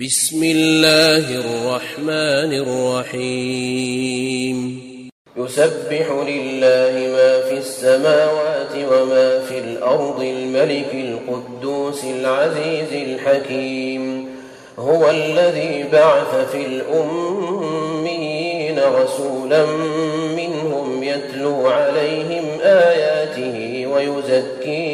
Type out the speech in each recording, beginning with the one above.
بسم الله الرحمن الرحيم يسبح لله ما في السماوات وما في الأرض الملك القدوس العزيز الحكيم هو الذي بعث في الأمين رسولا منهم يتلو عليهم آياته ويزكيهم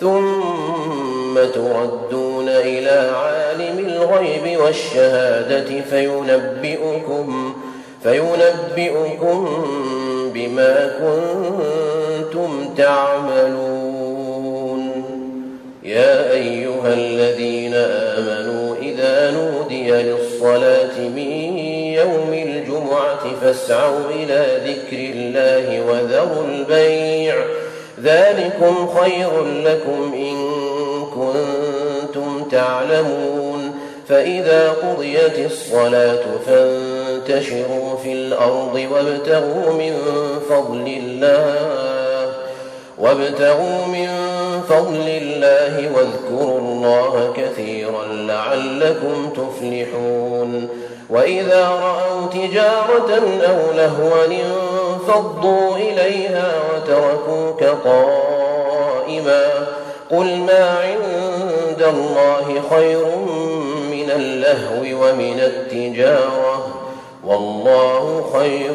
ثم تردون إلى عالم الغيب والشهادة فينبئكم فينبئكم بما كنتم تعملون. يا أيها الذين آمنوا إذا نودي للصلاة من يوم الجمعة فاسعوا إلى ذكر الله وذروا البيع ذلكم خير لكم إن كنتم تعلمون فإذا قضيت الصلاة فانتشروا في الأرض وابتغوا من فضل الله وابتغوا من فضل الله واذكروا الله كثيرا لعلكم تفلحون. وإذا رأوا تجارة أو لهوا انفضوا إليها وتركوك قائما قل ما عند الله خير من اللهو ومن التجارة والله خير